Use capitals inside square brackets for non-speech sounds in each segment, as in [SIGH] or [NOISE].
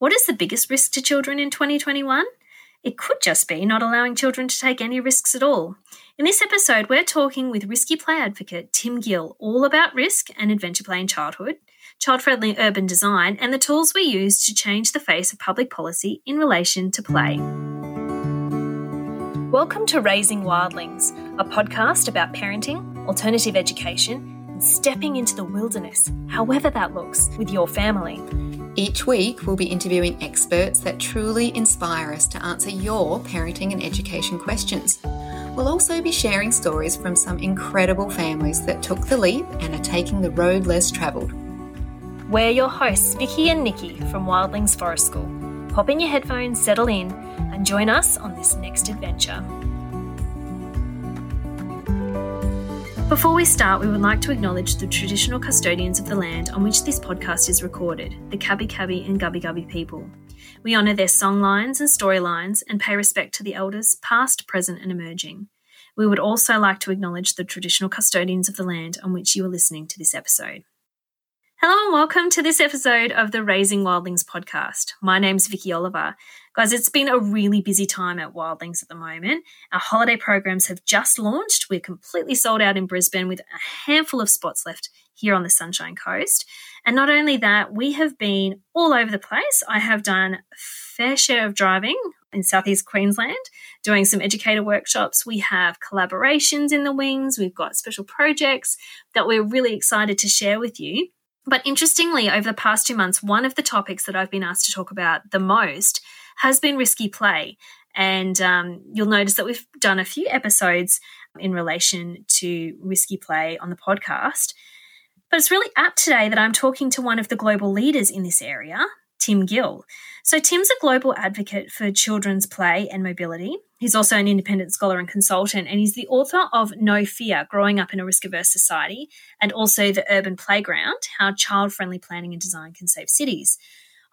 What is the biggest risk to children in 2021? It could just be not allowing children to take any risks at all. In this episode, we're talking with risky play advocate Tim Gill all about risk and adventure play in childhood, child friendly urban design, and the tools we use to change the face of public policy in relation to play. Welcome to Raising Wildlings, a podcast about parenting, alternative education, and stepping into the wilderness, however that looks, with your family. Each week, we'll be interviewing experts that truly inspire us to answer your parenting and education questions. We'll also be sharing stories from some incredible families that took the leap and are taking the road less travelled. We're your hosts, Vicky and Nikki from Wildlings Forest School. Pop in your headphones, settle in, and join us on this next adventure. Before we start, we would like to acknowledge the traditional custodians of the land on which this podcast is recorded, the Kabi Kabi and Gubbi Gubbi people. We honour their songlines and storylines and pay respect to the elders, past, present, and emerging. We would also like to acknowledge the traditional custodians of the land on which you are listening to this episode. Hello and welcome to this episode of the Raising Wildlings podcast. My name's Vicky Oliver. Guys, it's been a really busy time at Wildlings at the moment. Our holiday programs have just launched. We're completely sold out in Brisbane with a handful of spots left here on the Sunshine Coast. And not only that, we have been all over the place. I have done a fair share of driving in southeast Queensland, doing some educator workshops. We have collaborations in the wings. We've got special projects that we're really excited to share with you. But interestingly, over the past two months, one of the topics that I've been asked to talk about the most has been risky play. And um, you'll notice that we've done a few episodes in relation to risky play on the podcast. But it's really apt today that I'm talking to one of the global leaders in this area, Tim Gill. So, Tim's a global advocate for children's play and mobility. He's also an independent scholar and consultant, and he's the author of No Fear Growing Up in a Risk Averse Society and also The Urban Playground How Child Friendly Planning and Design Can Save Cities.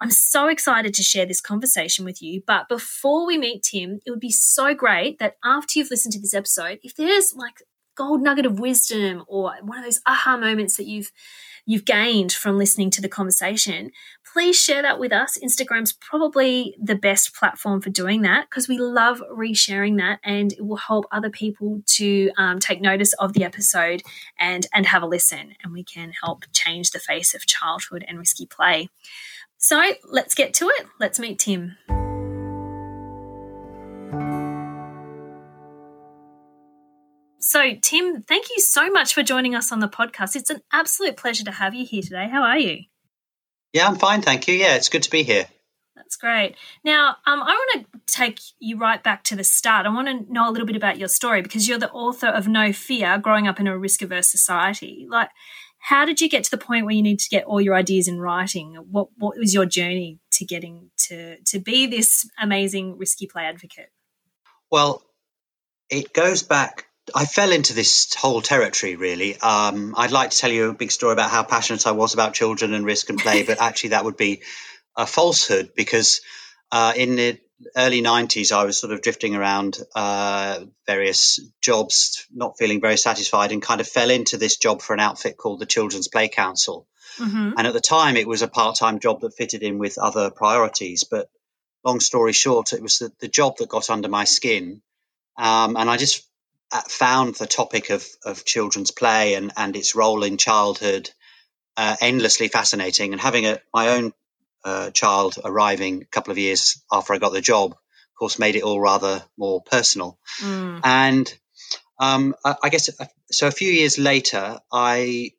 I'm so excited to share this conversation with you. But before we meet Tim, it would be so great that after you've listened to this episode, if there's like gold nugget of wisdom or one of those aha moments that you've you've gained from listening to the conversation, please share that with us. Instagram's probably the best platform for doing that because we love resharing that and it will help other people to um, take notice of the episode and, and have a listen. And we can help change the face of childhood and risky play. So let's get to it. Let's meet Tim. So, Tim, thank you so much for joining us on the podcast. It's an absolute pleasure to have you here today. How are you? Yeah, I'm fine, thank you. Yeah, it's good to be here. That's great. Now, um, I want to take you right back to the start. I want to know a little bit about your story because you're the author of No Fear Growing Up in a Risk Averse Society. Like, how did you get to the point where you need to get all your ideas in writing? What, what was your journey to getting to, to be this amazing risky play advocate? Well, it goes back I fell into this whole territory really. Um, I'd like to tell you a big story about how passionate I was about children and risk and play, but [LAUGHS] actually that would be a falsehood because uh, in the early 90s I was sort of drifting around uh, various jobs, not feeling very satisfied, and kind of fell into this job for an outfit called the Children's Play Council. Mm-hmm. And at the time, it was a part time job that fitted in with other priorities. But long story short, it was the, the job that got under my skin. Um, and I just uh, found the topic of, of children's play and, and its role in childhood uh, endlessly fascinating. And having a, my own uh, child arriving a couple of years after I got the job, of course, made it all rather more personal. Mm. And um, I, I, guess uh, so. A few years later, I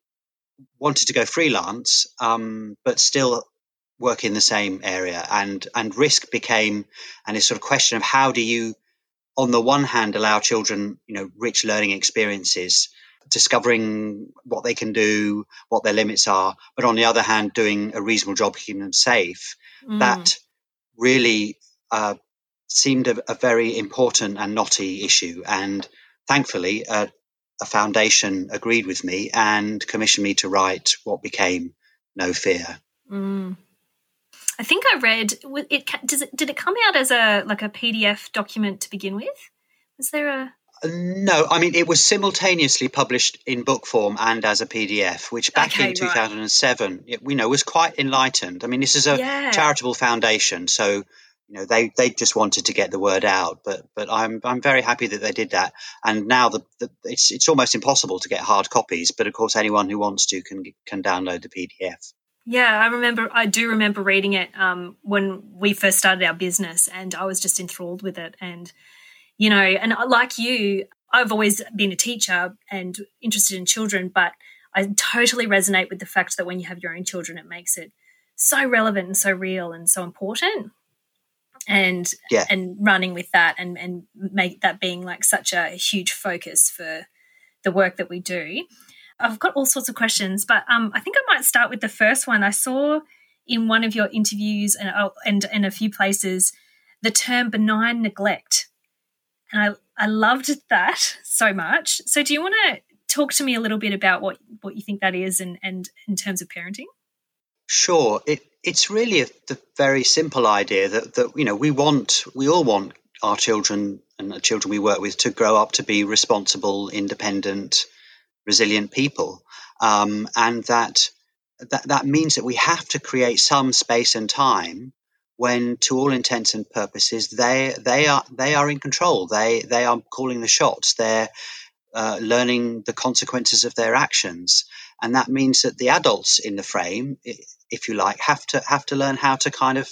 wanted to go freelance, um, but still work in the same area. And and risk became and this sort of question of how do you on the one hand allow children you know rich learning experiences discovering what they can do what their limits are but on the other hand doing a reasonable job keeping them safe mm. that really uh, seemed a, a, very important and knotty issue and thankfully uh, a foundation agreed with me and commissioned me to write what became no fear mm. I think I read it. Does it did it come out as a like a PDF document to begin with? Was there a? No, I mean it was simultaneously published in book form and as a PDF, which back Okay, in 2007, it, you know, was quite enlightened. I mean, this is a Yeah. charitable foundation, so you know they they just wanted to get the word out. But but I'm I'm very happy that they did that. And now the, the it's it's almost impossible to get hard copies, but of course anyone who wants to can can download the PDF. Yeah, I remember. I do remember reading it um, when we first started our business, and I was just enthralled with it. And you know, and like you, I've always been a teacher and interested in children, but I totally resonate with the fact that when you have your own children, it makes it so relevant and so real and so important. And Yeah. and running with that and and make that being like such a huge focus for the work that we do. I've got all sorts of questions, but um, I think I might start with the first one. I saw in one of your interviews and oh, and in a few places the term benign neglect, and I I loved that [LAUGHS] so much. So, do you want to talk to me a little bit about what what you think that is, and and in terms of parenting? Sure, it it's really a, the very simple idea that that you know we want we all want our children and the children we work with to grow up to be responsible, independent, resilient people, um, and that that that means that we have to create some space and time when, to all intents and purposes, they they are they are in control. They they are calling the shots. They're uh, learning the consequences of their actions, and that means that the adults in the frame, if you like, have to have to learn how to kind of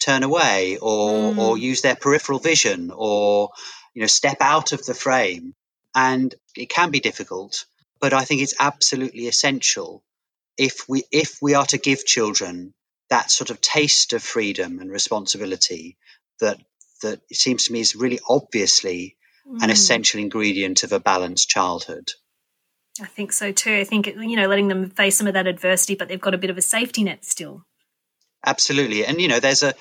turn away or Mm. or use their peripheral vision or you know step out of the frame, and it can be difficult, but I think it's absolutely essential if we if we are to give children that sort of taste of freedom and responsibility that that it seems to me is really obviously an Mm. essential ingredient of a balanced childhood. I think so too. I think you know, letting them face some of that adversity, but they've got a bit of a safety net still. Absolutely. And, you know, there's a,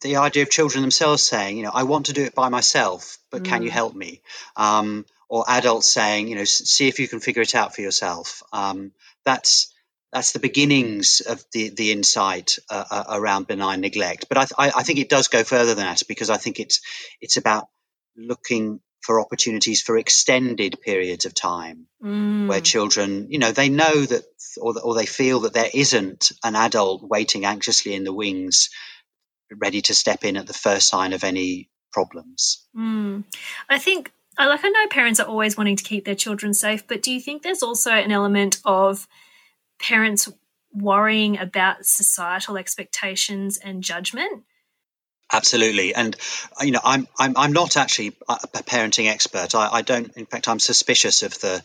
the idea of children themselves saying, you know, I want to do it by myself, but can you Mm. help me? Um, or adults saying, you know, see if you can figure it out for yourself. Um, that's, that's the beginnings of the, the insight uh, uh, around benign neglect. But I, th- I think it does go further than that because I think it's, it's about looking for opportunities for extended periods of time Mm. where children, you know, they know that, or, or they feel that there isn't an adult waiting anxiously in the wings, ready to step in at the first sign of any problems. Mm. I think, like, I know parents are always wanting to keep their children safe, but do you think there's also an element of parents worrying about societal expectations and judgment? Absolutely, and uh, you know, I'm I'm I'm not actually a a parenting expert. I, I don't. In fact, I'm suspicious of the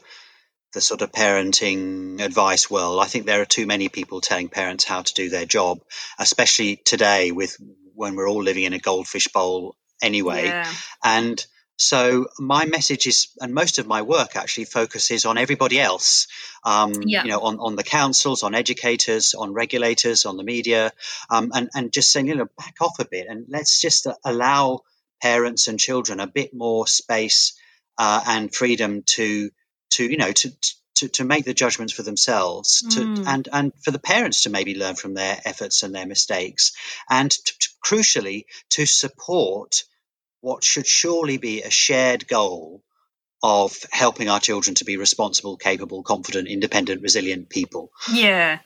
the sort of parenting advice world. I think there are too many people telling parents how to do their job, especially today with when we're all living in a goldfish bowl anyway. Yeah. And so my message is, and most of my work actually focuses on everybody else. Um, Yeah. You know, on, on the councils, on educators, on regulators, on the media, um, and and just saying, you know, back off a bit and let's just allow parents and children a bit more space uh, and freedom to to you know to. To, to make the judgments for themselves to, Mm. and and for the parents to maybe learn from their efforts and their mistakes and to, to- crucially to support what should surely be a shared goal of helping our children to be responsible, capable, confident, independent, resilient people. Yeah,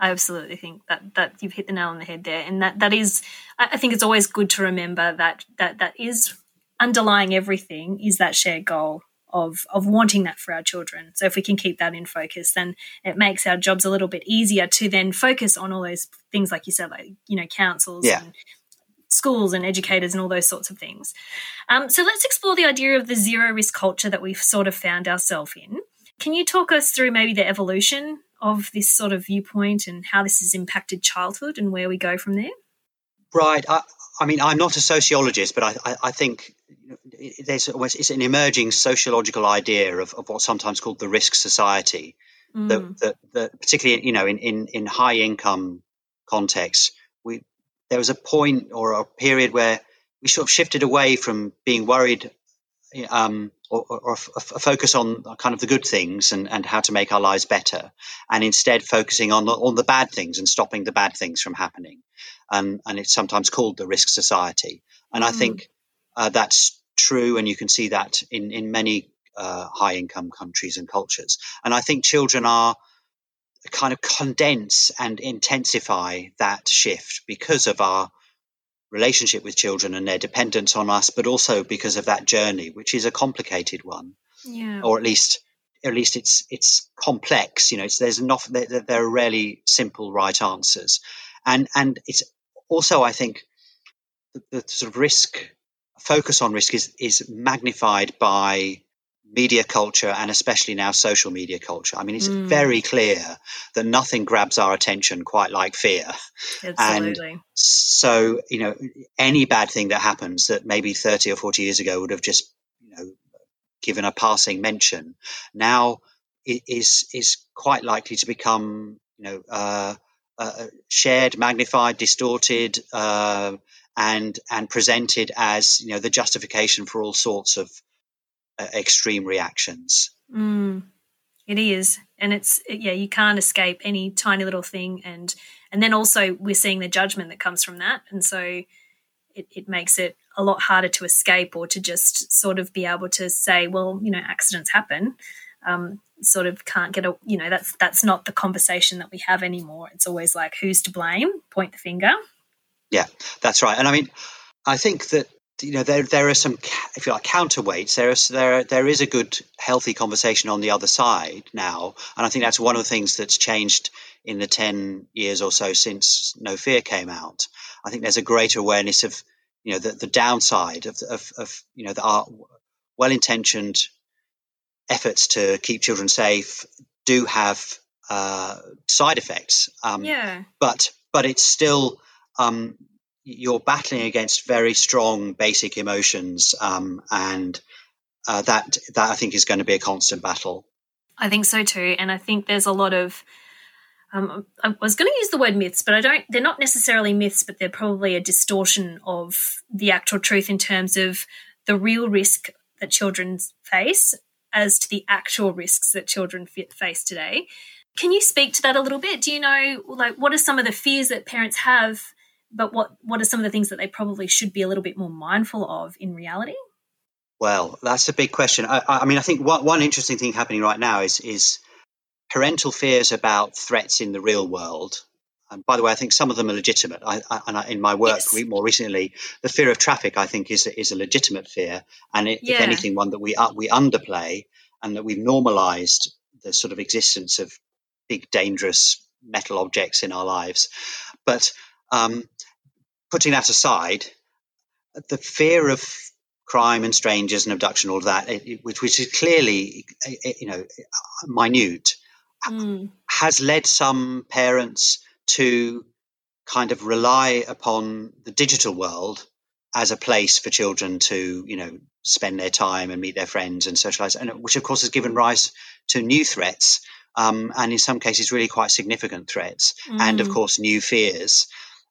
I absolutely think that that you've hit the nail on the head there, and that that is. I think it's always good to remember that that that is underlying everything is that shared goal of of wanting that for our children. So if we can keep that in focus, then it makes our jobs a little bit easier to then focus on all those things, like you said, like you know, councils Yeah. and schools and educators and all those sorts of things. Um, so let's explore the idea of the zero risk culture that we've sort of found ourselves in. Can you talk us through maybe the evolution of this sort of viewpoint and how this has impacted childhood and where we go from there? Right. I, I mean, I'm not a sociologist, but I, I, I think you know, it- there's it's an emerging sociological idea of, of what's sometimes called the risk society. Mm. That, that, that particularly, you know, in, in, in high income contexts, there was a point or a period where we sort of shifted away from being worried um, or, or, or f- f- focus on kind of the good things and, and how to make our lives better, and instead focusing on the, on the bad things and stopping the bad things from happening. And, and it's sometimes called the risk society. And I Mm. think uh, that's true, and you can see that in in many uh, high income countries and cultures. And I think children are kind of condense and intensify that shift because of our relationship with children and their dependence on us, but also because of that journey, which is a complicated one, Yeah. or at least at least it's it's complex. You know, it's, there's enough. There, there are rarely simple right answers, and and it's also I think the, the sort of risk focus on risk is is magnified by media culture and especially now social media culture. I mean, it's Mm. very clear that nothing grabs our attention quite like fear. Absolutely. So, you know, any bad thing that happens that maybe 30 or 40 years ago would have just, you know, given a passing mention, now it is is quite likely to become, you know, uh, uh, shared, magnified, distorted, uh, and and presented as, you know, the justification for all sorts of uh, extreme reactions. Mm, it is, and it's yeah, you can't escape any tiny little thing, and and then also we're seeing the judgment that comes from that, and so it, it makes it a lot harder to escape or to just sort of be able to say, well, you know, accidents happen. Um, sort of can't get a you know that's that's not the conversation that we have anymore. It's always like who's to blame, point the finger. Yeah, that's right. And I mean, I think that you know there there are some if you like counterweights. There is there there is a good healthy conversation on the other side now, and I think that's one of the things that's changed in the ten years or so since No Fear came out. I think there's a greater awareness of you know the, the downside of, of of you know the our well intentioned efforts to keep children safe do have uh, side effects. Um, Yeah, but but it's still um, you're battling against very strong basic emotions, um, and uh, that that I think is going to be a constant battle. I think so too, and I think there's a lot of. Um, I was going to use the word myths, but I don't. They're not necessarily myths, but they're probably a distortion of the actual truth in terms of the real risk that children face as to the actual risks that children face today. Can you speak to that a little bit? Do you know, like, what are some of the fears that parents have, but what what are some of the things that they probably should be a little bit more mindful of in reality? Well, that's a big question. I, I mean, I think one, one interesting thing happening right now is is parental fears about threats in the real world. And by the way, I think some of them are legitimate. I, I, and I, in my work Yes. more recently, the fear of traffic, I think, is is a legitimate fear, and it, Yeah. if anything, one that we uh, we underplay, and that we've normalised the sort of existence of big, dangerous metal objects in our lives. But um, putting that aside, the fear of crime and strangers and abduction, all of that, it, it- which, which is clearly, eh, you know, minute, Mm, has led some parents to kind of rely upon the digital world as a place for children to, you know, spend their time and meet their friends and socialize, and which of course has given rise to new threats, um, and in some cases really quite significant threats, and of mm. course new fears.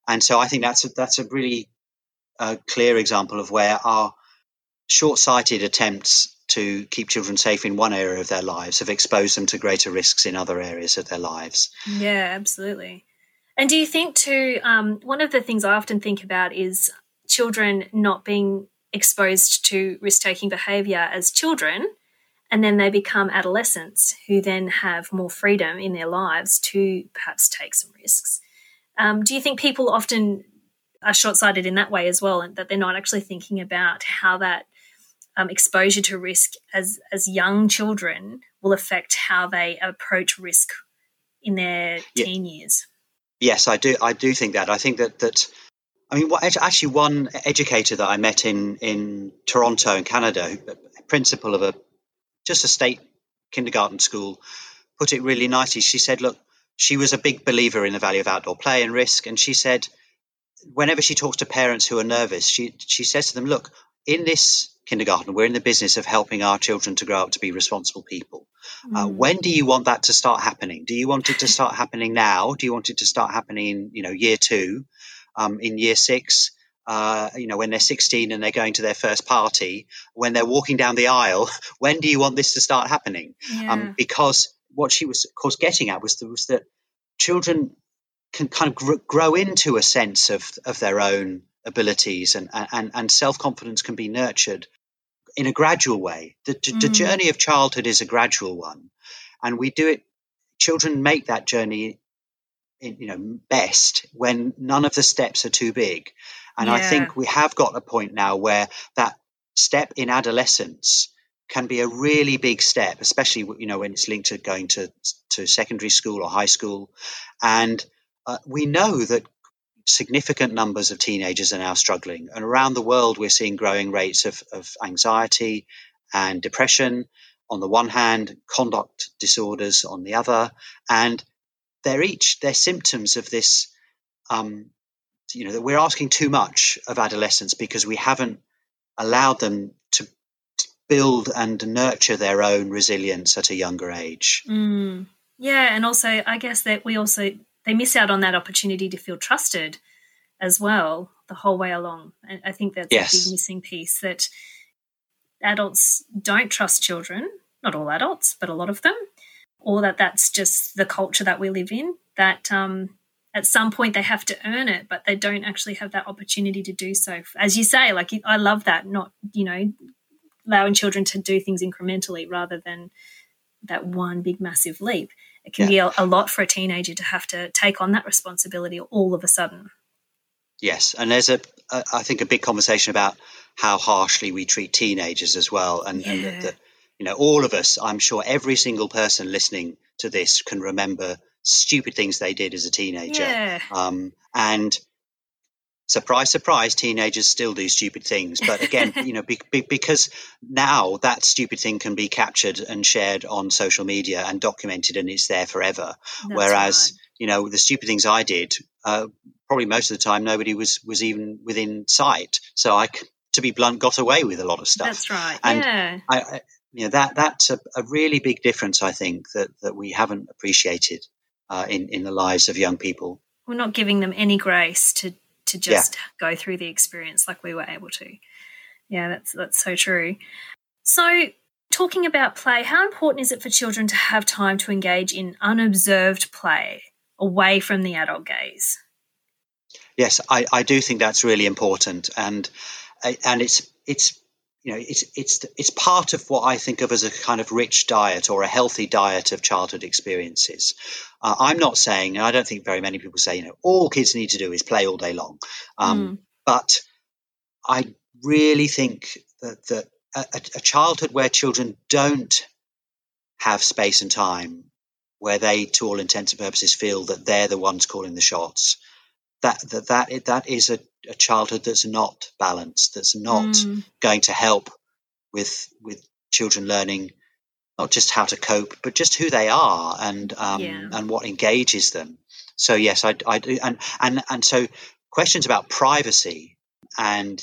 And so I think that's a, that's a really uh, clear example of where our short-sighted attempts to keep children safe in one area of their lives have exposed them to greater risks in other areas of their lives. Yeah, absolutely. And do you think too? Um, one of the things I often think about is children not being exposed to risk-taking behaviour as children, and then they become adolescents who then have more freedom in their lives to perhaps take some risks. Um, do you think people often are short-sighted in that way as well, and that they're not actually thinking about how that um, exposure to risk as as young children will affect how they approach risk in their Yeah. teen years? Yes, I do. I do think that. I think that that. I mean, what, actually, one educator that I met in in Toronto, in Canada, principal of a just a state kindergarten school, put it really nicely. She said, "Look, she was a big believer in the value of outdoor play and risk, and she said, whenever she talks to parents who are nervous, she she says to them, "Look, in this kindergarten, we're in the business of helping our children to grow up to be responsible people. Uh, Mm. when do you want that to start happening? Do you want it to start happening now? Do you want it to start happening in you know year two, um, in year six? Uh, you know when they're 16 and they're going to their first party, when they're walking down the aisle. [LAUGHS] When do you want this to start happening? Yeah. Um, because what she was, of course, getting at was, was that children can kind of gr- grow into a sense of of their own abilities and and, and self confidence can be nurtured in a gradual way. The, mm. the journey of childhood is a gradual one, and we do it. Children make that journey, in, you know, best when none of the steps are too big. And yeah. I think we have got a point now where that step in adolescence can be a really big step, especially you know when it's linked to going to to secondary school or high school, and uh, we know that significant numbers of teenagers are now struggling. And around the world, we're seeing growing rates of, of anxiety and depression on the one hand, conduct disorders on the other. And they're each, they're symptoms of this, um, you know, that we're asking too much of adolescents because we haven't allowed them to build and nurture their own resilience at a younger age. Mm. Yeah, and also I guess that we also they miss out on that opportunity to feel trusted as well the whole way along. And I think that's yes. a big missing piece that adults don't trust children, not all adults, but a lot of them, or that that's just the culture that we live in, that um, at some point they have to earn it, but they don't actually have that opportunity to do so. As you say, like I love that, not, you know, allowing children to do things incrementally rather than that one big massive leap it can yeah. be a, a lot for a teenager to have to take on that responsibility all of a sudden. Yes, and there's a, a I think a big conversation about how harshly we treat teenagers as well, and, yeah. and the, the, you know all of us. I'm sure every single person listening to this can remember stupid things they did as a teenager, yeah. um, and surprise, surprise, teenagers still do stupid things. But again, [LAUGHS] you know, be, be, because now that stupid thing can be captured and shared on social media and documented, and it's there forever. That's Whereas, right. you know, the stupid things I did, uh, probably most of the time, nobody was was even within sight. So I, to be blunt, got away with a lot of stuff. That's right. And yeah. I, I, you know, that that's a, a, really big difference. I think that that we haven't appreciated uh, in in the lives of young people. We're not giving them any grace to to just yeah. go through the experience like we were able to. Yeah, that's that's so true. So, talking about play, how important is it for children to have time to engage in unobserved play away from the adult gaze? Yes, I, I do think that's really important, and and it's it's you know it's it's it's part of what I think of as a kind of rich diet or a healthy diet of childhood experiences. Uh, I'm not saying, and I don't think very many people say, you know, all kids need to do is play all day long, um, mm. but I really think that that a, a childhood where children don't have space and time, where they, to all intents and purposes, feel that they're the ones calling the shots, that that that, that is a a childhood that's not balanced, that's not mm. going to help with with children learning not just how to cope, but just who they are and um, yeah. and what engages them. So yes, I, I do, and and and so questions about privacy and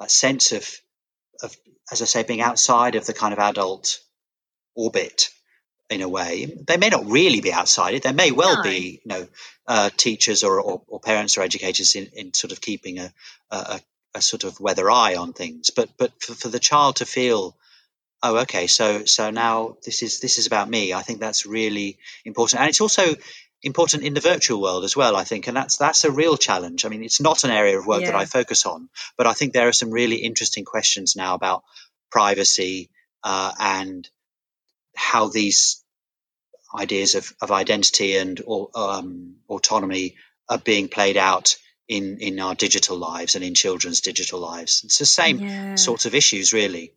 a sense of of as I say, being outside of the kind of adult orbit in a way. They may not really be outside it. There may well no. be, you know, uh, teachers or, or, or, parents or educators in, in sort of keeping a, a, a, sort of weather eye on things. But but for, for, the child to feel, oh, okay, so so now this is this is about me. I think that's really important, and it's also important in the virtual world as well. I think, and that's that's a real challenge. I mean, it's not an area of work yeah. that I focus on, but I think there are some really interesting questions now about privacy uh, and how these ideas of, of identity and or, um, autonomy are being played out in in our digital lives and in children's digital lives. It's the same yeah. sorts of issues, really.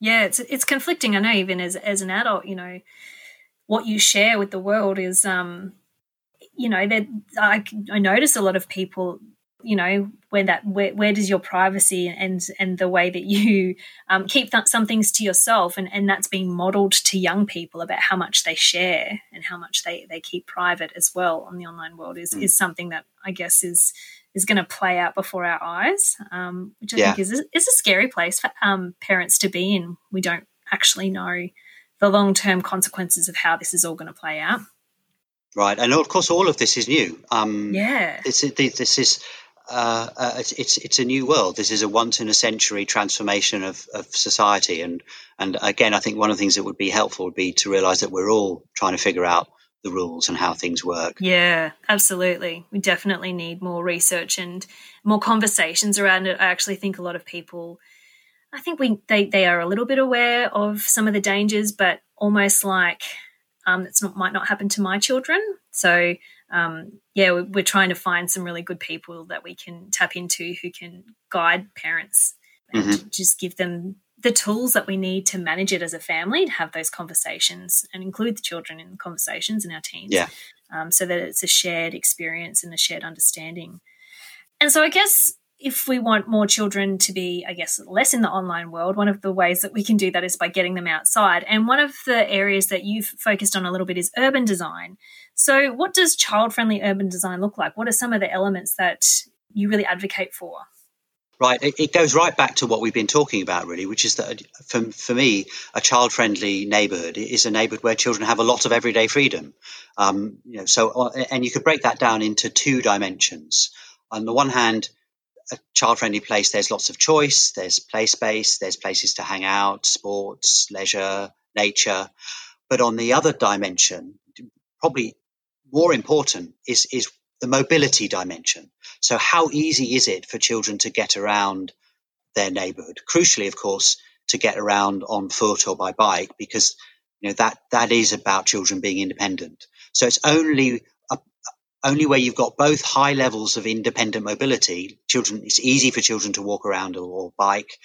Yeah, it's it's conflicting. I know, even as as an adult, you know, what you share with the world is, um, you know, that I I notice a lot of people you know where that where, where does your privacy and and the way that you um, keep th- some things to yourself and and that's being modeled to young people about how much they share and how much they they keep private as well on the online world is mm. is something that i guess is is going to play out before our eyes um, which i yeah. think is is a scary place for um, parents to be in we don't actually know the long-term consequences of how this is all going to play out Right, and of course, all of this is new. Um, yeah, this is this is uh, uh, it's, it's, it's a new world. This is a once in a century transformation of, of society, and and again, I think one of the things that would be helpful would be to realise that we're all trying to figure out the rules and how things work. Yeah, absolutely. We definitely need more research and more conversations around it. I actually think a lot of people I think we they they are a little bit aware of some of the dangers, but almost like um, it's not might not happen to my children. So um, yeah, we're, trying to find some really good people that we can tap into who can guide parents and mm-hmm. just give them the tools that we need to manage it as a family to have those conversations and include the children in the conversations and our teens. Yeah. Um, so that it's a shared experience and a shared understanding. And so I guess if we want more children to be, I guess, less in the online world, one of the ways that we can do that is by getting them outside. And one of the areas that you've focused on a little bit is urban design. So, what does child friendly urban design look like? What are some of the elements that you really advocate for? Right, it, goes right back to what we've been talking about, really, which is that for, for me, a child friendly neighborhood is a neighborhood where children have a lot of everyday freedom. Um, you know, so, uh, and you could break that down into two dimensions. On the one hand, a child friendly place, there's lots of choice, there's play space, there's places to hang out, sports, leisure, nature. But on the other dimension, probably more important is, is the mobility dimension. So, how easy is it for children to get around their neighborhood? Crucially, of course, to get around on foot or by bike, because you know that that is about children being independent. So it's only only where you've got both high levels of independent mobility, children, it's easy for children to walk around or, or bike,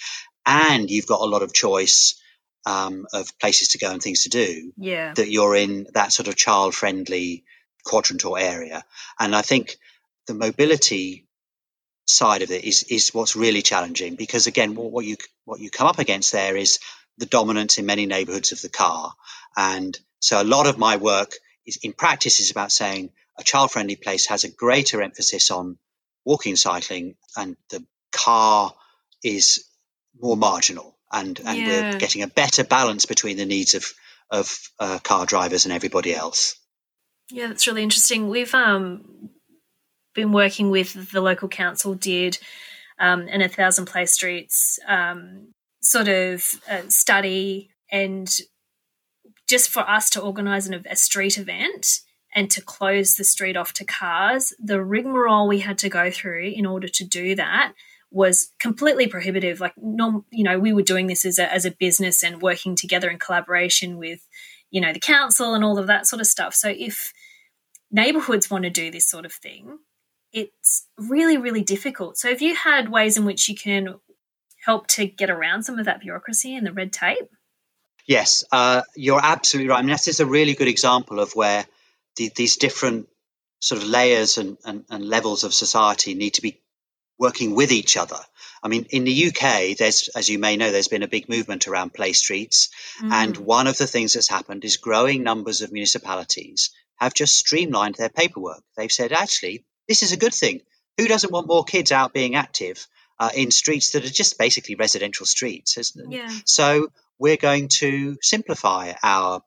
and you've got a lot of choice um, of places to go and things to do. Yeah. That you're in that sort of child friendly quadrant or area. And I think the mobility side of it is, is what's really challenging because again, what, what you, what you come up against there is the dominance in many neighborhoods of the car. And so a lot of my work is in practice is about saying, a child friendly place has a greater emphasis on walking, cycling, and the car is more marginal. And, and yeah. we're getting a better balance between the needs of, of uh, car drivers and everybody else. Yeah, that's really interesting. We've um, been working with the local council, did um, and a thousand play streets um, sort of uh, study and just for us to organise a street event and to close the street off to cars, the rigmarole we had to go through in order to do that was completely prohibitive. Like, no, you know, we were doing this as a, as a business and working together in collaboration with, you know, the council and all of that sort of stuff. So if neighborhoods want to do this sort of thing, it's really, really difficult. So if you had ways in which you can help to get around some of that bureaucracy and the red tape? Yes, uh, you're absolutely right. I mean, this is a really good example of where the, these different sort of layers and, and, and levels of society need to be working with each other. I mean, in the UK, there's, as you may know, there's been a big movement around play streets. Mm. And one of the things that's happened is growing numbers of municipalities have just streamlined their paperwork. They've said, actually, this is a good thing. Who doesn't want more kids out being active uh, in streets that are just basically residential streets? Yeah. So we're going to simplify our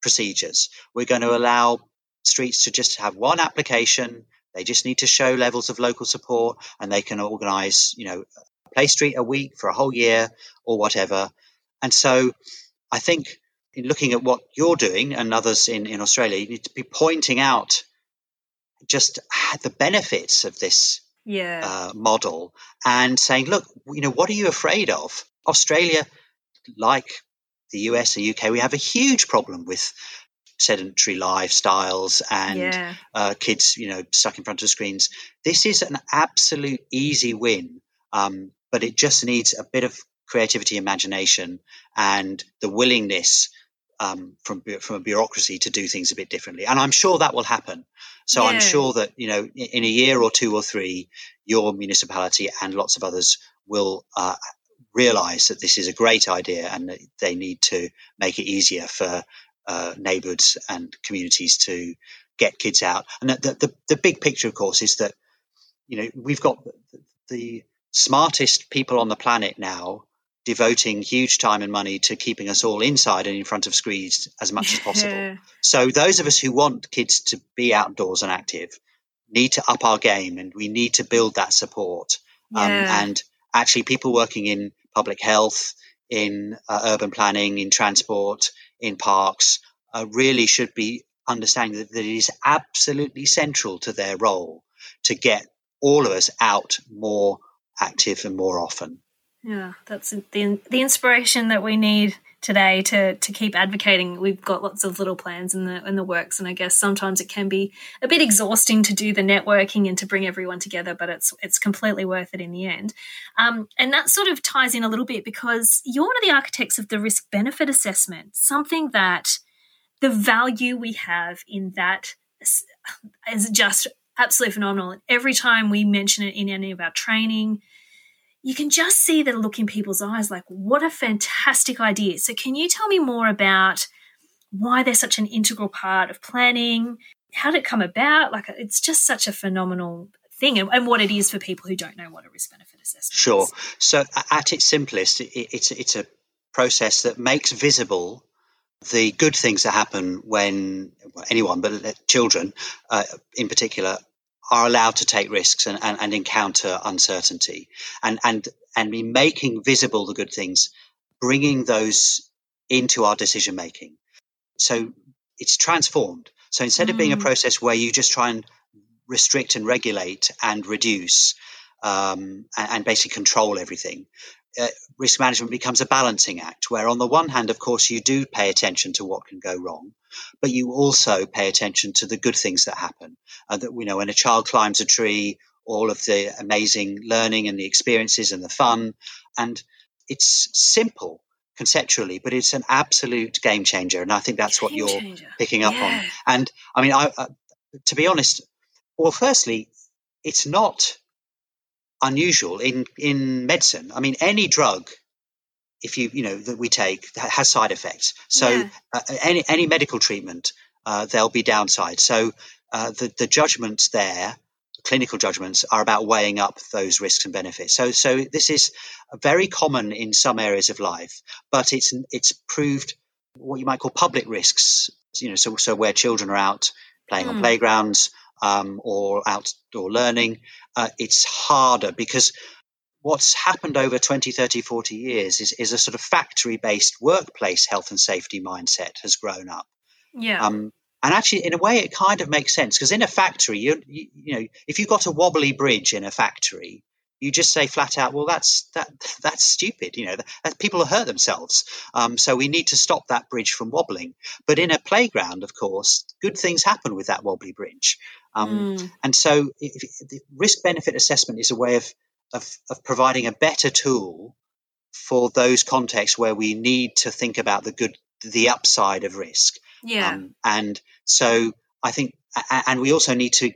procedures. We're going to allow streets to just have one application. They just need to show levels of local support and they can organize, you know, a play street a week for a whole year or whatever. And so I think in looking at what you're doing and others in, in Australia, you need to be pointing out just the benefits of this yeah. uh, model and saying, look, you know, what are you afraid of? Australia, like the US or UK, we have a huge problem with sedentary lifestyles and yeah. uh, kids, you know, stuck in front of screens. This is an absolute easy win, um, but it just needs a bit of creativity, imagination, and the willingness um, from from a bureaucracy to do things a bit differently. And I'm sure that will happen. So yeah. I'm sure that you know, in a year or two or three, your municipality and lots of others will. Uh, realize that this is a great idea and that they need to make it easier for uh, neighborhoods and communities to get kids out. And the, the, the big picture, of course, is that you know we've got the smartest people on the planet now devoting huge time and money to keeping us all inside and in front of screens as much as possible. [LAUGHS] so those of us who want kids to be outdoors and active need to up our game and we need to build that support. Um, yeah. Um, and actually people working in public health, in uh, urban planning, in transport, in parks uh, really should be understanding that, that it is absolutely central to their role to get all of us out more active and more often. Yeah, that's the the inspiration that we need today to to keep advocating. We've got lots of little plans in the in the works, and I guess sometimes it can be a bit exhausting to do the networking and to bring everyone together, but it's it's completely worth it in the end. Um, and that sort of ties in a little bit because you're one of the architects of the risk benefit assessment, something that the value we have in that is just absolutely phenomenal. Every time we mention it in any of our training you can just see the look in people's eyes like, what a fantastic idea. So, can you tell me more about why they're such an integral part of planning? How did it come about? Like, it's just such a phenomenal thing and, and what it is for people who don't know what a risk benefit assessment sure. is. Sure. So, at its simplest, it, it's, it's a process that makes visible the good things that happen when anyone, but children uh, in particular, are allowed to take risks and, and, and encounter uncertainty and, and, and be making visible the good things, bringing those into our decision making. So it's transformed. So instead mm. of being a mm. process where you just try and restrict and regulate and reduce um, and, and, basically control everything, uh, risk management becomes a balancing act where on the one hand of course you do pay attention to what can go wrong but you also pay attention to the good things that happen uh, that you know when a child climbs a tree all of the amazing learning and the experiences and the fun and it's simple conceptually but it's an absolute game changer and i think that's game what you're changer. picking up yeah. on and i mean i uh, to be honest well firstly it's not unusual in in medicine. I mean, any drug, if you you know that we take has side effects. So yeah. uh, any any medical treatment, uh, there'll be downsides. So uh, the the judgments there, clinical judgments, are about weighing up those risks and benefits. So so this is very common in some areas of life, but it's it's proved what you might call public risks. You know, so so where children are out playing mm. on hmm. playgrounds um, or outdoor learning, uh, it's harder because what's happened over 20, 30, 40 years is, is a sort of factory based workplace health and safety mindset has grown up. Yeah. Um, and actually, in a way, it kind of makes sense because in a factory, you, you, you know, if you've got a wobbly bridge in a factory, you just say flat out, well, that's that that's stupid. You know, that, people hurt themselves. Um, so we need to stop that bridge from wobbling. But in a playground, of course, good things happen with that wobbly bridge. Um, mm. And so, if, the risk benefit assessment is a way of, of of providing a better tool for those contexts where we need to think about the good, the upside of risk. Yeah. Um, and so I think, and we also need to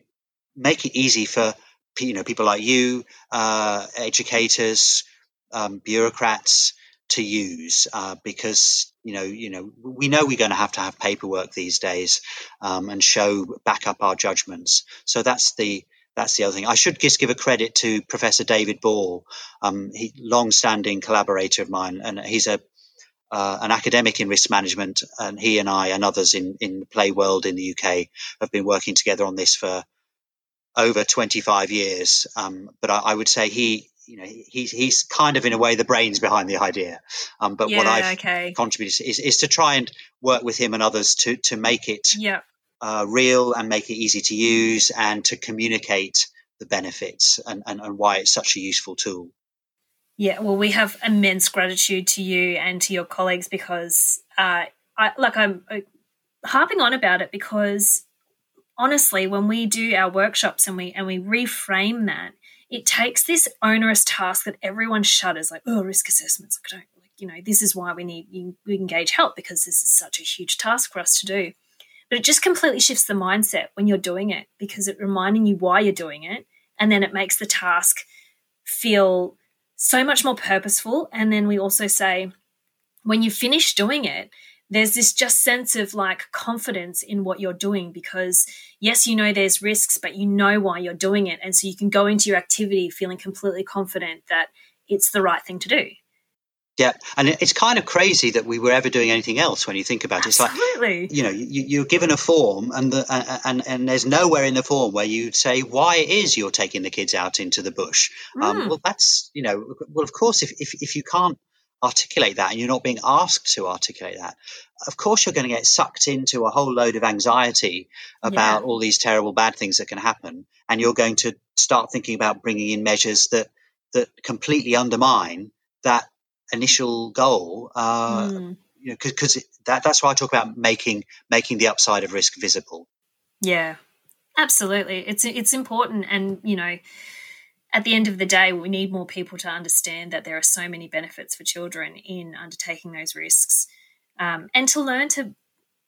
make it easy for you know people like you, uh, educators, um, bureaucrats to use uh, because you know you know we know we're going to have to have paperwork these days um, and show back up our judgments. So that's the that's the other thing. I should just give a credit to Professor David Ball, um, he long-standing collaborator of mine, and he's a uh, an academic in risk management, and he and I and others in in the play world in the UK have been working together on this for over 25 years. Um, but I, I, would say he, you know, he's he's kind of in a way the brains behind the idea. Um, but yeah, what I've okay. contributed is, is to try and work with him and others to to make it yeah. uh, real and make it easy to use and to communicate the benefits and, and, and why it's such a useful tool. Yeah, well, we have immense gratitude to you and to your colleagues because, uh, I, like, I'm uh, harping on about it because honestly, when we do our workshops and we and we reframe that, it takes this onerous task that everyone shudders, like, oh, risk assessments. I don't like, you know, this is why we need we engage help because this is such a huge task for us to do. But it just completely shifts the mindset when you're doing it because it reminding you why you're doing it, and then it makes the task feel so much more purposeful. And then we also say, when you finish doing it, there's this just sense of like confidence in what you're doing because yes you know there's risks but you know why you're doing it and so you can go into your activity feeling completely confident that it's the right thing to do yeah, and it's kind of crazy that we were ever doing anything else when you think about it. It's Absolutely. like you know you, are given a form, and the and and there's nowhere in the form where you say why it is you're taking the kids out into the bush. Mm. Um, well, that's you know, well, of course, if if, if you can't articulate that and you're not being asked to articulate that, of course you're going to get sucked into a whole load of anxiety about yeah. all these terrible bad things that can happen. And you're going to start thinking about bringing in measures that, that completely undermine that initial goal. Uh, mm. You know, because that, that's why I talk about making making the upside of risk visible. Yeah, absolutely. It's it's important, and you know, at the end of the day, we need more people to understand that there are so many benefits for children in undertaking those risks, um, and to learn to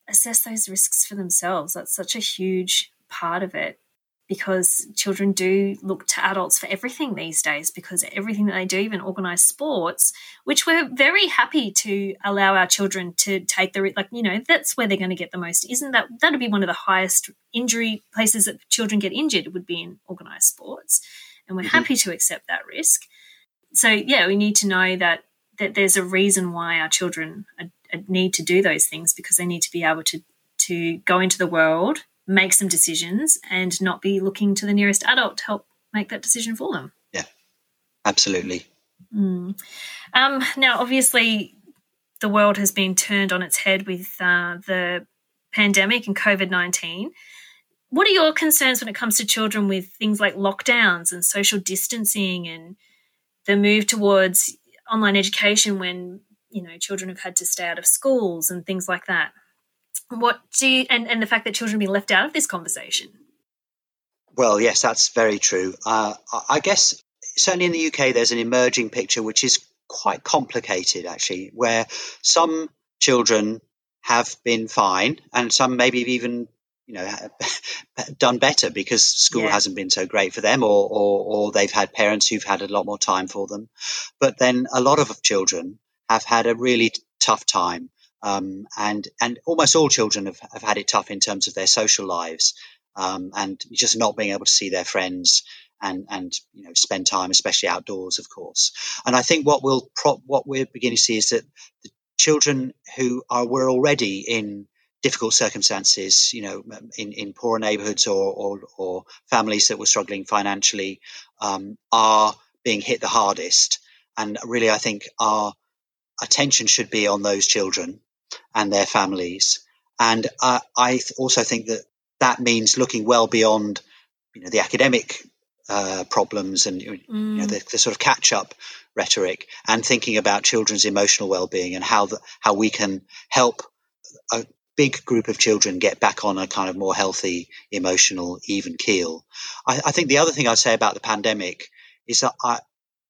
assess those risks for themselves. That's such a huge part of it because children do look to adults for everything these days because everything that they do even organize sports which we're very happy to allow our children to take the like you know that's where they're going to get the most isn't that that'd be one of the highest injury places that children get injured would be in organized sports and we're mm-hmm. happy to accept that risk so yeah we need to know that that there's a reason why our children are, are need to do those things because they need to be able to to go into the world make some decisions and not be looking to the nearest adult to help make that decision for them. Yeah, absolutely. Mm. Um, now, obviously, the world has been turned on its head with uh, the pandemic and COVID 19. What are your concerns when it comes to children with things like lockdowns and social distancing and the move towards online education when you know children have had to stay out of schools and things like that? What do you, and, and the fact that children are being left out of this conversation? Well, yes, that's very true. Uh, I guess certainly in the UK, there's an emerging picture which is quite complicated, actually, where some children have been fine and some maybe even you know [LAUGHS] done better because school yeah. hasn't been so great for them or, or, or they've had parents who've had a lot more time for them but then a lot of children have had a really tough time um, and and almost all children have, have had it tough in terms of their social lives um, and just not being able to see their friends and and you know spend time, especially outdoors, of course. And I think what we'll pro- what we're beginning to see is that the children who are were already in difficult circumstances, you know, in, in poorer neighborhoods or, or, or families that were struggling financially, um, are being hit the hardest. And really, I think our attention should be on those children and their families. And uh, I also think that that means looking well beyond, you know, the academic uh, problems and you know, mm. the, the, sort of catch-up rhetoric, and thinking about children's emotional well-being and how the, how we can help a big group of children get back on a kind of more healthy, emotional, even keel. I, I think the other thing I'd say about the pandemic is that I,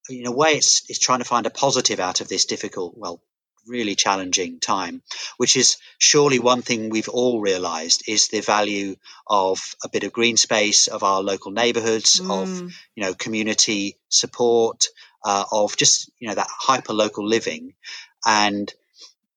in a way, it's, it's trying to find a positive out of this difficult, well, really challenging time, which is surely one thing we've all realized is the value of a bit of green space, of our local neighborhoods, mm. of, you know, community support, uh, of just, you know, that hyper local living and,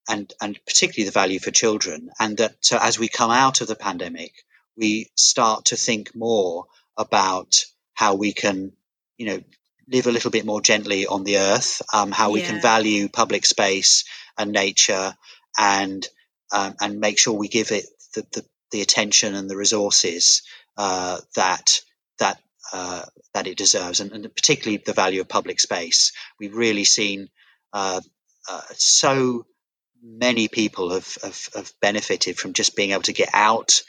and, and particularly the value for children. And that so as we come out of the pandemic, we start to think more about how we can, you know, live a little bit more gently on the earth, um, how we yeah. can value public space and nature, and um, and make sure we give it the, the, the attention and the resources uh, that that uh, that it deserves, and, and, particularly the value of public space. We've really seen uh, uh so many people have, have, have benefited from just being able to get out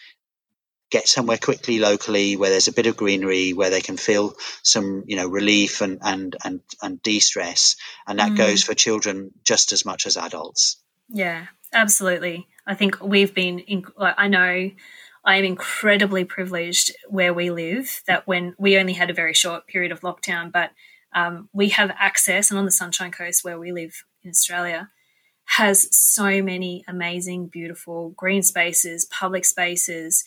get somewhere quickly locally where there's a bit of greenery where they can feel some you know relief and and and, and de-stress. And that mm. goes for children just as much as adults. Yeah absolutely. I think we've been in, i know i am incredibly privileged where we live that when we only had a very short period of lockdown but um, we have access and on the sunshine coast where we live in australia has so many amazing beautiful green spaces public spaces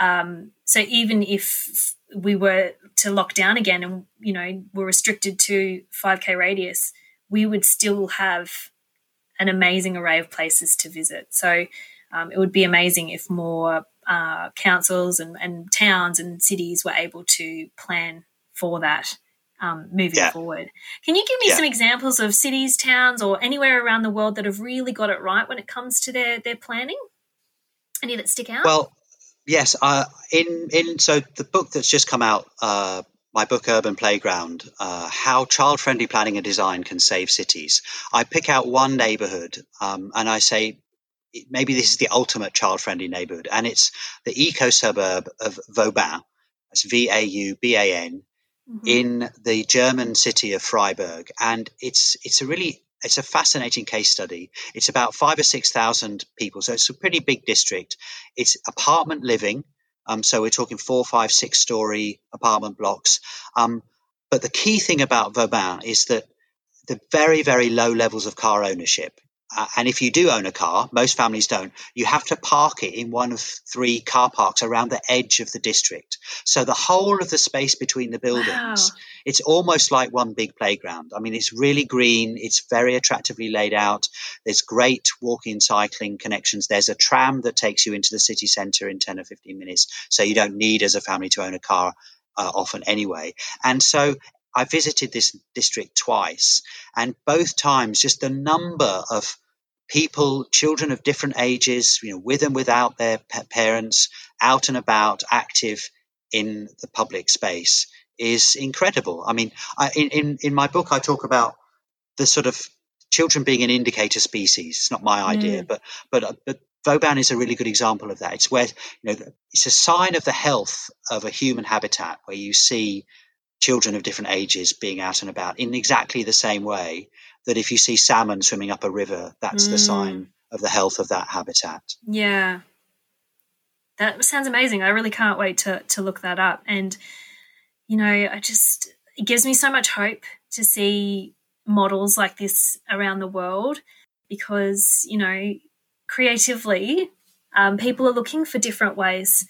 um, so even if we were to lock down again and you know were restricted to 5k radius, we would still have an amazing array of places to visit. So um, it would be amazing if more uh, councils and, and, towns and cities were able to plan for that um, moving yeah. forward. Can you give me yeah. some examples of cities, towns, or anywhere around the world that have really got it right when it comes to their their planning? Any that stick out? Well, Yes, uh, in in so the book that's just come out, uh, my book Urban Playground, uh, how child-friendly planning and design can save cities. I pick out one neighborhood um, and I say maybe this is the ultimate child-friendly neighborhood, and it's the eco suburb of Vauban. That's V A U B A N mm-hmm. in the German city of Freiburg, and it's it's a really it's a fascinating case study. It's about five or six thousand people, so it's a pretty big district. It's apartment living, um, so we're talking four, five, six story apartment blocks. Um, but the key thing about Vauban is that the very, very low levels of car ownership. Uh, and if you do own a car, most families don't, you have to park it in one of three car parks around the edge of the district. So the whole of the space between the buildings, wow. it's almost like one big playground. I mean, it's really green, it's very attractively laid out. There's great walking and cycling connections. There's a tram that takes you into the city centre in 10 or 15 minutes. So you don't need, as a family, to own a car uh, often anyway. And so I visited this district twice, and both times, just the number of people, children of different ages, you know, with and without their parents, out and about, active in the public space is incredible. I mean, I, in, in, my book, I talk about the sort of children being an indicator species. It's not my idea, mm. but but uh, but Vauban is a really good example of that. It's where you know it's a sign of the health of a human habitat where you see children of different ages being out and about in exactly the same way that if you see salmon swimming up a river, that's mm. the sign of the health of that habitat. Yeah. That sounds amazing. I really can't wait to to look that up. And you know, I just it gives me so much hope to see models like this around the world because, you know, creatively, um, people are looking for different ways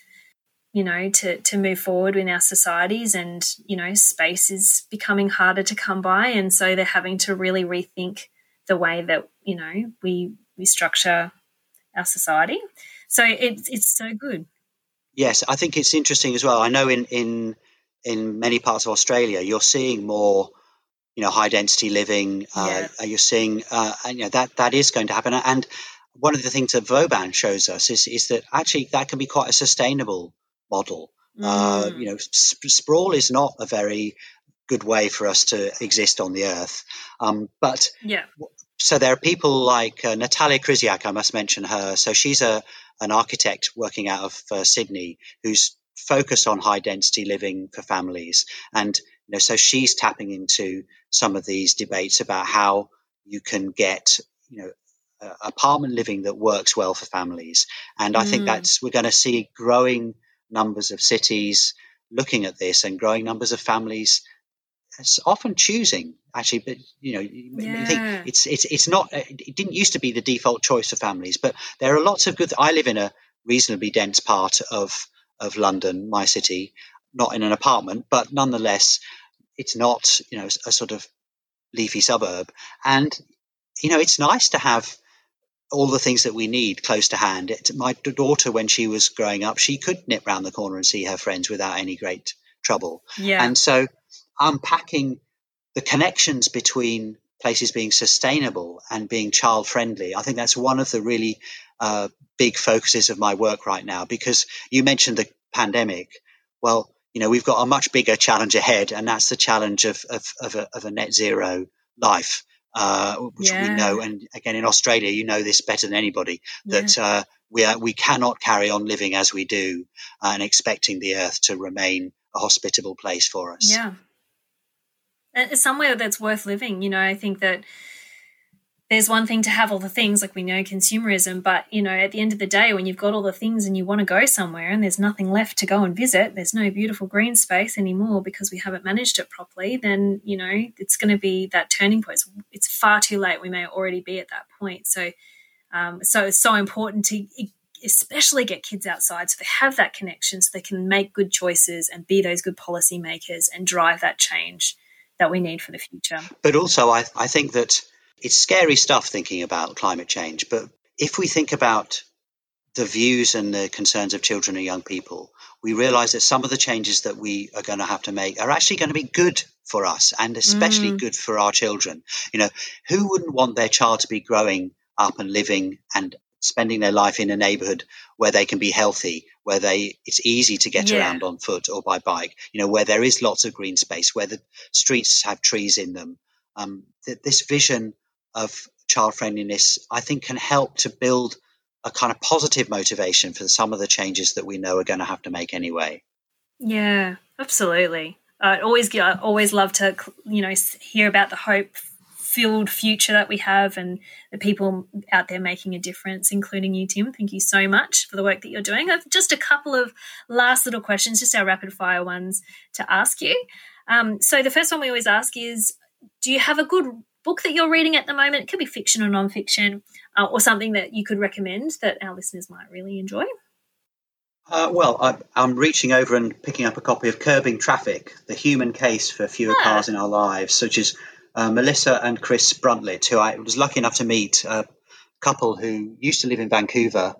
you know, to, to move forward in our societies. And, you know, space is becoming harder to come by. And so they're having to really rethink the way that, you know, we, we structure our society. So it's, it's so good. Yes, I think it's interesting as well. I know in, in, in many parts of Australia, you're seeing more, you know, high density living. Uh, You're seeing, uh, and, you know, that, that is going to happen. And one of the things that Vauban shows us is, is that actually that can be quite a sustainable model. Uh, mm. Uh, you know, sp- sprawl is not a very good way for us to exist on the earth. Um, but yeah. So there are people like uh, Natalia Krysiak, I must mention her. So she's a an architect working out of uh, Sydney who's focused on high density living for families, and you know, so she's tapping into some of these debates about how you can get you know apartment living that works well for families. And I mm. think that's we're going to see growing numbers of cities looking at this and growing numbers of families it's often choosing actually but you know yeah. you think it's it's it's not uh, it didn't used to be the default choice for families but there are lots of good i live in a reasonably dense part of of london my city not in an apartment but nonetheless it's not you know a sort of leafy suburb and you know it's nice to have all the things that we need close to hand. It, my daughter, when she was growing up, she could nip round the corner and see her friends without any great trouble. Yeah. And so unpacking the connections between places being sustainable and being child friendly, I think that's one of the really uh, big focuses of my work right now. Because you mentioned the pandemic. Well, you know, we've got a much bigger challenge ahead, and that's the challenge of, of, of, a, of a net zero life uh, which yeah. we know. And again, in Australia, you know this better than anybody that yeah. uh, we are, we cannot carry on living as we do and expecting the earth to remain a hospitable place for us. Yeah, it's somewhere that's worth living. You know, I think that there's one thing to have all the things like we know consumerism but you know at the end of the day when you've got all the things and you want to go somewhere and there's nothing left to go and visit there's no beautiful green space anymore because we haven't managed it properly then you know it's going to be that turning point. It's, far too late. We may already be at that point. So um, so it's so important to especially get kids outside so they have that connection so they can make good choices and be those good policy makers and drive that change that we need for the future. But also i, I think that it's scary stuff thinking about climate change, but if we think about the views and the concerns of children and young people, we realize that some of the changes that we are going to have to make are actually going to be good for us and especially mm. good for our children. You know, who wouldn't want their child to be growing up and living and spending their life in a neighborhood where they can be healthy, where they it's easy to get yeah. around on foot or by bike, you know, where there is lots of green space, where the streets have trees in them. Um, th- this vision of child friendliness, I think can help to build a kind of positive motivation for some of the changes that we know are going to have to make anyway. Yeah, absolutely. I always, I always love to, you know, hear about the hope filled future that we have and the people out there making a difference, including you, Tim. Thank you so much for the work that you're doing. I've just a couple of last little questions, just our rapid fire ones to ask you. Um, so the first one we always ask is, do you have a good book that you're reading at the moment? It could be fiction or nonfiction, uh, or something that you could recommend that our listeners might really enjoy. Uh, well, I, am reaching over and picking up a copy of Curbing Traffic, The Human Case for Fewer ah. Cars in Our Lives, which is uh, Melissa and Chris Bruntlett, who I was lucky enough to meet, a couple who used to live in Vancouver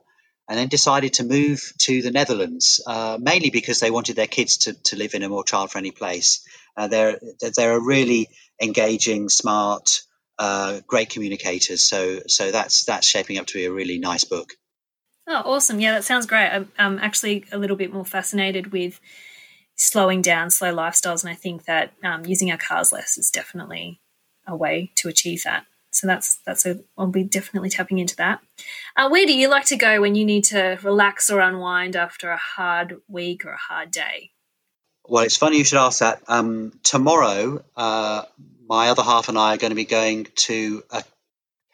and then decided to move to the Netherlands, uh, mainly because they wanted their kids to, to live in a more child friendly place. Uh, they're, they're a really engaging, smart, uh, great communicators. So, so that's, that's shaping up to be a really nice book. Oh, awesome. Yeah, that sounds great. I'm, I'm actually a little bit more fascinated with slowing down, slow lifestyles. And I think that um, using our cars less is definitely a way to achieve that. So that's that's a I'll be definitely tapping into that. Uh, where do you like to go when you need to relax or unwind after a hard week or a hard day? Well, it's funny you should ask that. Um, tomorrow, uh, my other half and I are going to be going to a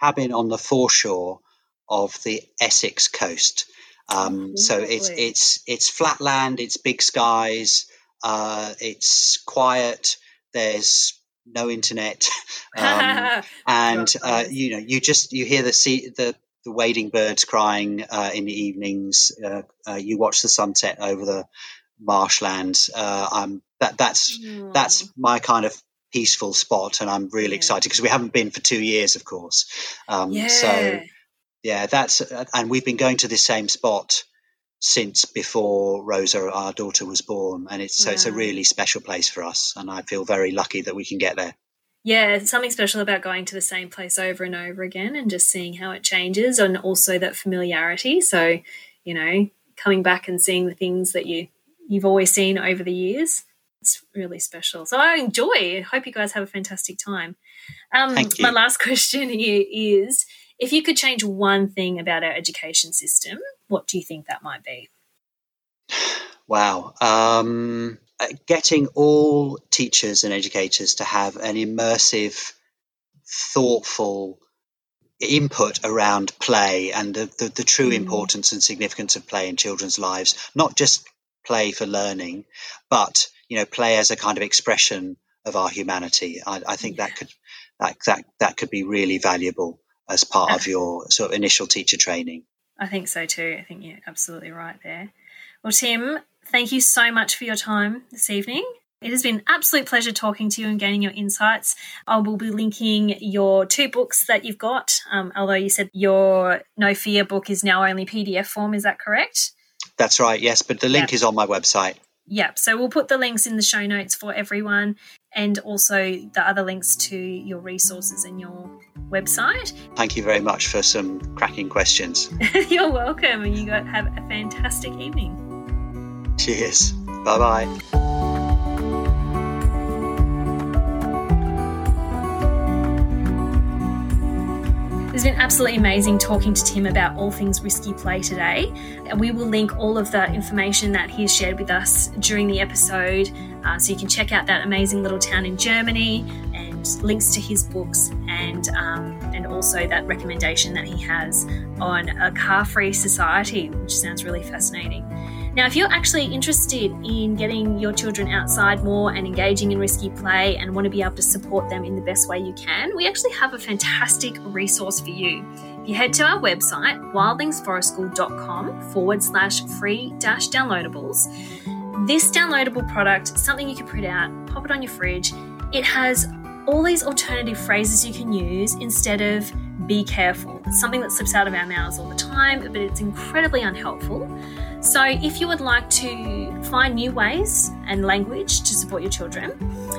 cabin on the foreshore of the Essex coast. Um, so it's it's it's flat land, it's big skies, uh, it's quiet. There's no internet, [LAUGHS] um, and uh, you know you just you hear the sea the the wading birds crying uh, in the evenings. Uh, uh, you watch the sunset over the marshlands. Uh, that that's mm. that's my kind of peaceful spot, and I'm really yeah. excited because we haven't been for two years, of course. Um, yeah. So yeah, that's and we've been going to this same spot since before Rosa, our daughter, was born, and it's so it's a really special place for us, and I feel very lucky that we can get there. Yeah, something special about going to the same place over and over again and just seeing how it changes, and also that familiarity. So, you know, coming back and seeing the things that you you've always seen over the years. It's really special. So I enjoy. I hope you guys have a fantastic time. Um, my last [LAUGHS] question here is if you could change one thing about our education system, what do you think that might be? Wow. Um, uh, getting all teachers and educators to have an immersive, thoughtful input around play and the, the, the true mm. importance and significance of play in children's lives, not just play for learning, but you know, play as a kind of expression of our humanity. I, I think yeah. that could that, that that could be really valuable as part of your sort of initial teacher training. I think so too. I think you're absolutely right there. Well, Tim, thank you so much for your time this evening. It has been an absolute pleasure talking to you and gaining your insights. I will be linking your two books that you've got, um, although you said your No Fear book is now only PDF form. Is that correct? That's right, yes, but the link is on my website. Yep. So we'll put the links in the show notes for everyone and also the other links to your resources and your website. Thank you very much for some cracking questions. [LAUGHS] You're welcome. And you got have a fantastic evening. Cheers. Bye bye. It's been absolutely amazing talking to Tim about all things risky play today. And we will link all of the information that he's shared with us during the episode uh, so you can check out that amazing little town in Germany and links to his books and um, and also that recommendation that he has on a car-free society, which sounds really fascinating. Now, if you're actually interested in getting your children outside more and engaging in risky play and want to be able to support them in the best way you can, we actually have a fantastic resource for you. If you head to our website, wildlingsforestschool.com forward slash free dash downloadables, this downloadable product, something you can print out, pop it on your fridge, it has all these alternative phrases you can use instead of be careful. It's something that slips out of our mouths all the time, but it's incredibly unhelpful. So, if you would like to find new ways and language to support your children,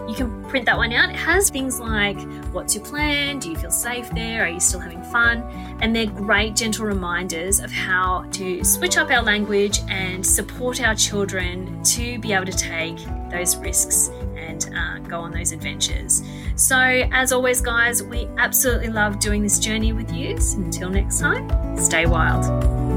you can print that one out. It has things like what's your plan? Do you feel safe there? Are you still having fun? And they're great, gentle reminders of how to switch up our language and support our children to be able to take those risks and uh, go on those adventures. So, as always, guys, we absolutely love doing this journey with you. So until next time, stay wild.